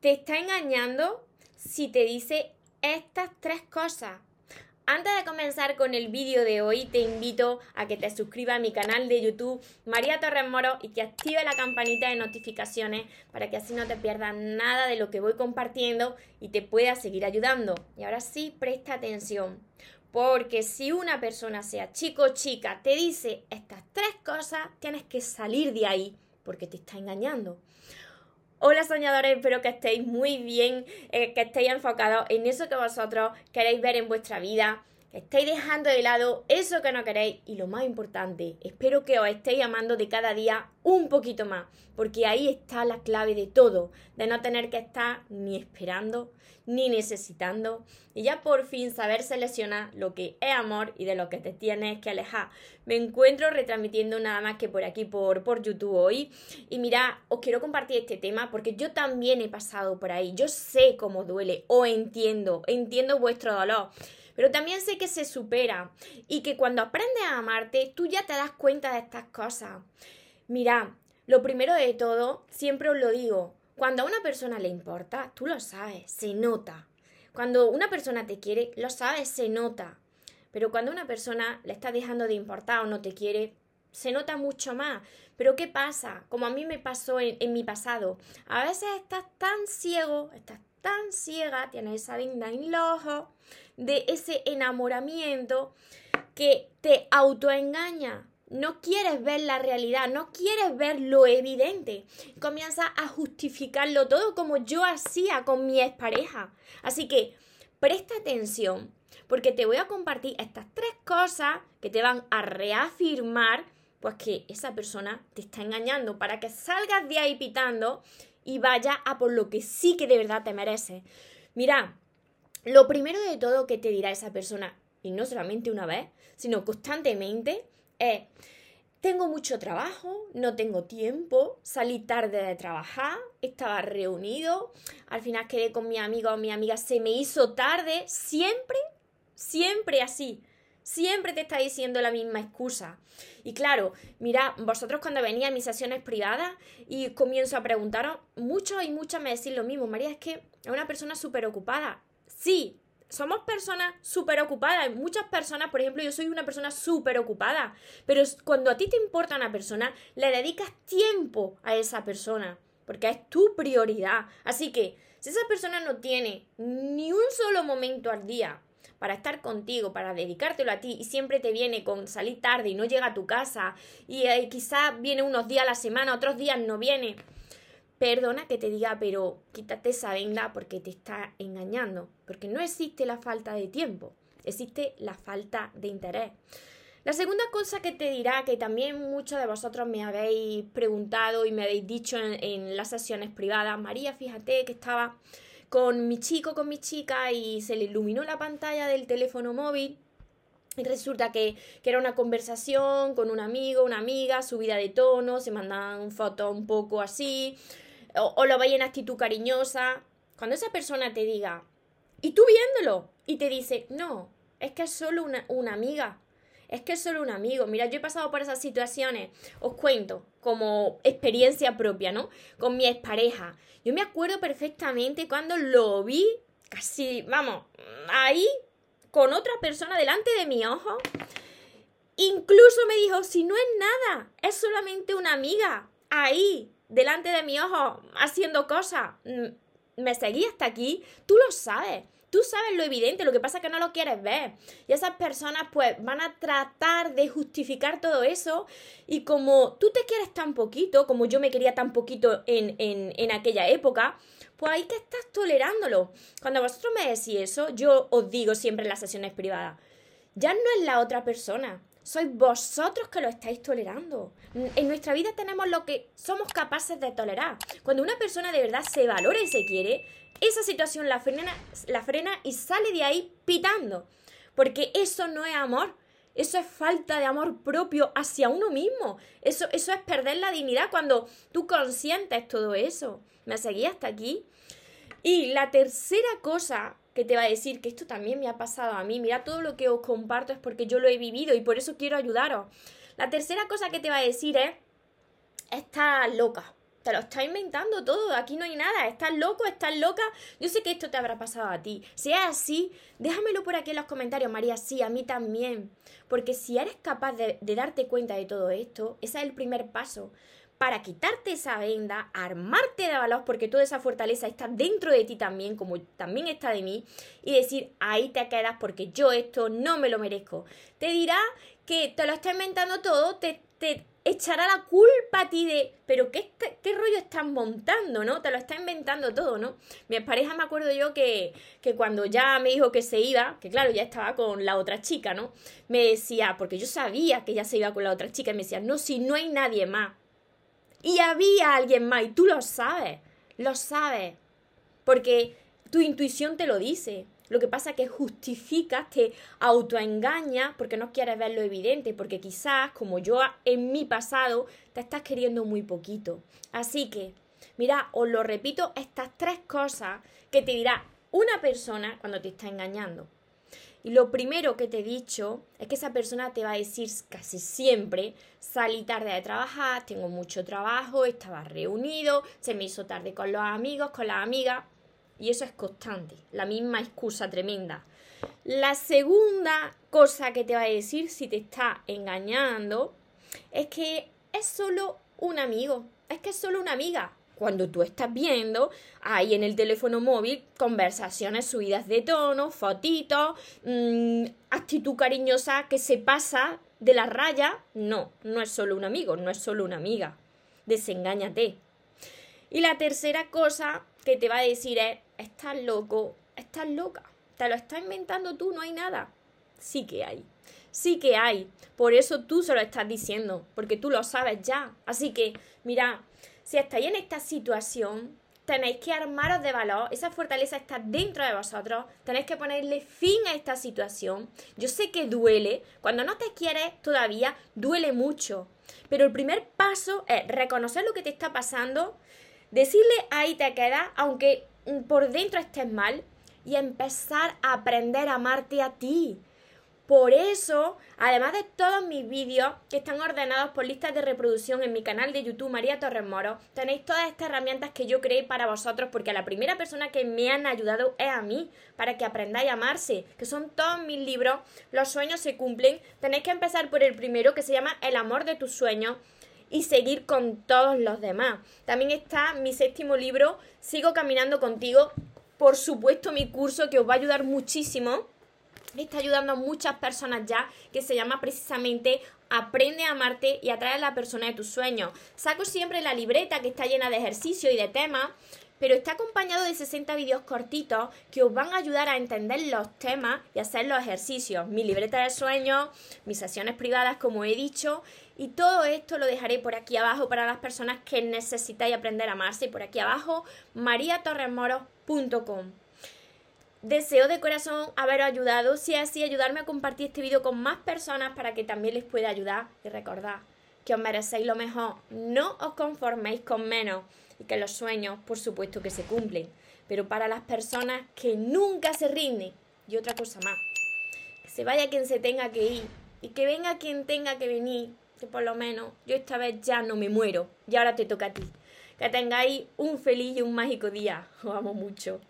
te está engañando si te dice estas tres cosas. Antes de comenzar con el vídeo de hoy, te invito a que te suscribas a mi canal de YouTube María Torres Moro y que active la campanita de notificaciones para que así no te pierdas nada de lo que voy compartiendo y te pueda seguir ayudando. Y ahora sí, presta atención. Porque si una persona, sea chico o chica, te dice estas tres cosas, tienes que salir de ahí porque te está engañando. Hola soñadores, espero que estéis muy bien, eh, que estéis enfocados en eso que vosotros queréis ver en vuestra vida, que estéis dejando de lado eso que no queréis y lo más importante, espero que os estéis amando de cada día un poquito más, porque ahí está la clave de todo, de no tener que estar ni esperando, ni necesitando y ya por fin saber seleccionar lo que es amor y de lo que te tienes que alejar. Me encuentro retransmitiendo nada más que por aquí por, por YouTube hoy y mira, os quiero compartir este tema porque yo también he pasado por ahí, yo sé cómo duele o entiendo, entiendo vuestro dolor. Pero también sé que se supera y que cuando aprendes a amarte, tú ya te das cuenta de estas cosas. Mira, lo primero de todo, siempre os lo digo, cuando a una persona le importa, tú lo sabes, se nota. Cuando una persona te quiere, lo sabes, se nota. Pero cuando una persona le está dejando de importar o no te quiere, se nota mucho más. Pero ¿qué pasa? Como a mí me pasó en, mi pasado. A veces estás tan ciego, estás tan ciega, tienes esa venda en los ojos de ese enamoramiento que te autoengaña no quieres ver la realidad, no quieres ver lo evidente. Comienzas a justificarlo todo como yo hacía con mi expareja. Así que presta atención porque te voy a compartir estas tres cosas que te van a reafirmar pues que esa persona te está engañando para que salgas de ahí pitando y vaya a por lo que sí que de verdad te mereces. Mira, lo primero de todo que te dirá esa persona, y no solamente una vez, sino constantemente, es, tengo mucho trabajo, no tengo tiempo, salí tarde de trabajar, estaba reunido, al final quedé con mi amigo o mi amiga, se me hizo tarde, siempre, siempre así. Siempre te está diciendo la misma excusa. Y claro, mira, vosotros cuando venía a mis sesiones privadas y comienzo a preguntaros, muchos y muchas me decís lo mismo, María, es que es una persona súper ocupada. Sí, somos personas súper ocupadas. Muchas personas, por ejemplo, yo soy una persona súper ocupada, pero cuando a ti te importa una persona, le dedicas tiempo a esa persona, porque es tu prioridad. Así que, si esa persona no tiene ni un solo momento al día para estar contigo, para dedicártelo a ti, y siempre te viene con salir tarde y no llega a tu casa, y eh, quizás viene unos días a la semana, otros días no viene, Perdona que te diga, pero quítate esa venda porque te está engañando. Porque no existe la falta de tiempo, existe la falta de interés. La segunda cosa que te dirá, que también muchos de vosotros me habéis preguntado y me habéis dicho en, las sesiones privadas, María, fíjate que estaba con mi chico, con mi chica y se le iluminó la pantalla del teléfono móvil. Y resulta que, que, era una conversación con un amigo, una amiga, subida de tono, se mandan fotos un poco así, o, lo veis en actitud cariñosa. Cuando esa persona te diga, y tú viéndolo, y te dice, no, es que es solo una, una amiga, es que es solo un amigo. Mira, yo he pasado por esas situaciones, os cuento, como experiencia propia, ¿no? Con mi expareja. Yo me acuerdo perfectamente cuando lo vi, casi, vamos, ahí, con otra persona delante de mi ojo. Incluso me dijo, si no es nada, es solamente una amiga, ahí, delante de mi ojo haciendo cosas. Mm, me seguí hasta aquí. Tú lo sabes. Tú sabes lo evidente, lo que pasa es que no lo quieres ver. Y esas personas pues van a tratar de justificar todo eso. Y como tú te quieres tan poquito, como yo me quería tan poquito en, en, en aquella época, pues ahí que estás tolerándolo. Cuando vosotros me decís eso, yo os digo siempre en las sesiones privadas, ya no es la otra persona, sois vosotros que lo estáis tolerando. En nuestra vida tenemos lo que somos capaces de tolerar. Cuando una persona de verdad se valora y se quiere, esa situación la frena, la frena y sale de ahí pitando. Porque eso no es amor. Eso es falta de amor propio hacia uno mismo. Eso, eso es perder la dignidad cuando tú consientes todo eso. ¿Me seguí hasta aquí? Y la tercera cosa que te va a decir que esto también me ha pasado a mí. Mira, todo lo que os comparto es porque yo lo he vivido y por eso quiero ayudaros. La tercera cosa que te va a decir es, estás loca, Te lo estás inventando todo, aquí no hay nada, estás loco, estás loca. Yo sé que esto te habrá pasado a ti. Si es así, déjamelo por aquí en los comentarios, María, sí, a mí también. Porque si eres capaz de, de darte cuenta de todo esto, ese es el primer paso para quitarte esa venda, armarte de valor, porque toda esa fortaleza está dentro de ti también, como también está de mí, y decir, ahí te quedas porque yo esto no me lo merezco. Te dirá que te lo está inventando todo, te, te echará la culpa a ti de, pero ¿qué, rollo estás montando, no? Te lo está inventando todo, ¿no? Mi pareja me acuerdo yo que, que cuando ya me dijo que se iba, que claro, ya estaba con la otra chica, ¿no? Me decía, porque yo sabía que ya se iba con la otra chica, y me decía, no, si no hay nadie más y había alguien más y tú lo sabes, lo sabes, porque tu intuición te lo dice. Lo que pasa es que justificas, te autoengañas porque no quieres ver lo evidente, porque quizás, como yo en mi pasado, te estás queriendo muy poquito. Así que, mira, os lo repito, estas tres cosas que te dirá una persona cuando te está engañando. Y lo primero que te he dicho es que esa persona te va a decir casi siempre, salí tarde de trabajar, tengo mucho trabajo, estaba reunido, se me hizo tarde con los amigos, con las amigas. Y eso es constante, la misma excusa tremenda. La segunda cosa que te va a decir si te está engañando es que es solo un amigo, es que es solo una amiga cuando tú estás viendo ahí en el teléfono móvil conversaciones subidas de tono, fotitos, mmm, actitud cariñosa que se pasa de la raya. No, no es solo un amigo, no es solo una amiga. Desengáñate. Y la tercera cosa que te va a decir es, estás loco, estás loca, te lo estás inventando tú, no hay nada. Sí que hay, sí que hay. Por eso tú se lo estás diciendo, porque tú lo sabes ya. Así que, mira, si estáis en esta situación, tenéis que armaros de valor, esa fortaleza está dentro de vosotros, tenéis que ponerle fin a esta situación. Yo sé que duele, cuando no te quieres todavía, duele mucho, pero el primer paso es reconocer lo que te está pasando, decirle ahí te quedas, aunque por dentro estés mal, y empezar a aprender a amarte a ti. Por eso, además de todos mis vídeos que están ordenados por listas de reproducción en mi canal de YouTube María Torres Moro, tenéis todas estas herramientas que yo creé para vosotros porque la primera persona que me han ayudado es a mí, para que aprendáis a amarse, que son todos mis libros, Los sueños se cumplen. Tenéis que empezar por el primero que se llama El amor de tus sueños y seguir con todos los demás. También está mi séptimo libro, Sigo caminando contigo. Por supuesto, mi curso que os va a ayudar muchísimo está ayudando a muchas personas ya, que se llama precisamente Aprende a amarte y atrae a la persona de tus sueños. Saco siempre la libreta que está llena de ejercicios y de temas, pero está acompañado de 60 vídeos cortitos que os van a ayudar a entender los temas y hacer los ejercicios. Mi libreta de sueños, mis sesiones privadas, como he dicho, y todo esto lo dejaré por aquí abajo para las personas que necesitáis aprender a amarse. Por aquí abajo, mariatorresmoros.com. Deseo de corazón haberos ayudado, si es así, ayudarme a compartir este vídeo con más personas para que también les pueda ayudar. Y recordad que os merecéis lo mejor, no os conforméis con menos y que los sueños, por supuesto, que se cumplen. Pero para las personas que nunca se rinden, y otra cosa más, que se vaya quien se tenga que ir y que venga quien tenga que venir, que por lo menos yo esta vez ya no me muero y ahora te toca a ti. Que tengáis un feliz y un mágico día. Os amo mucho.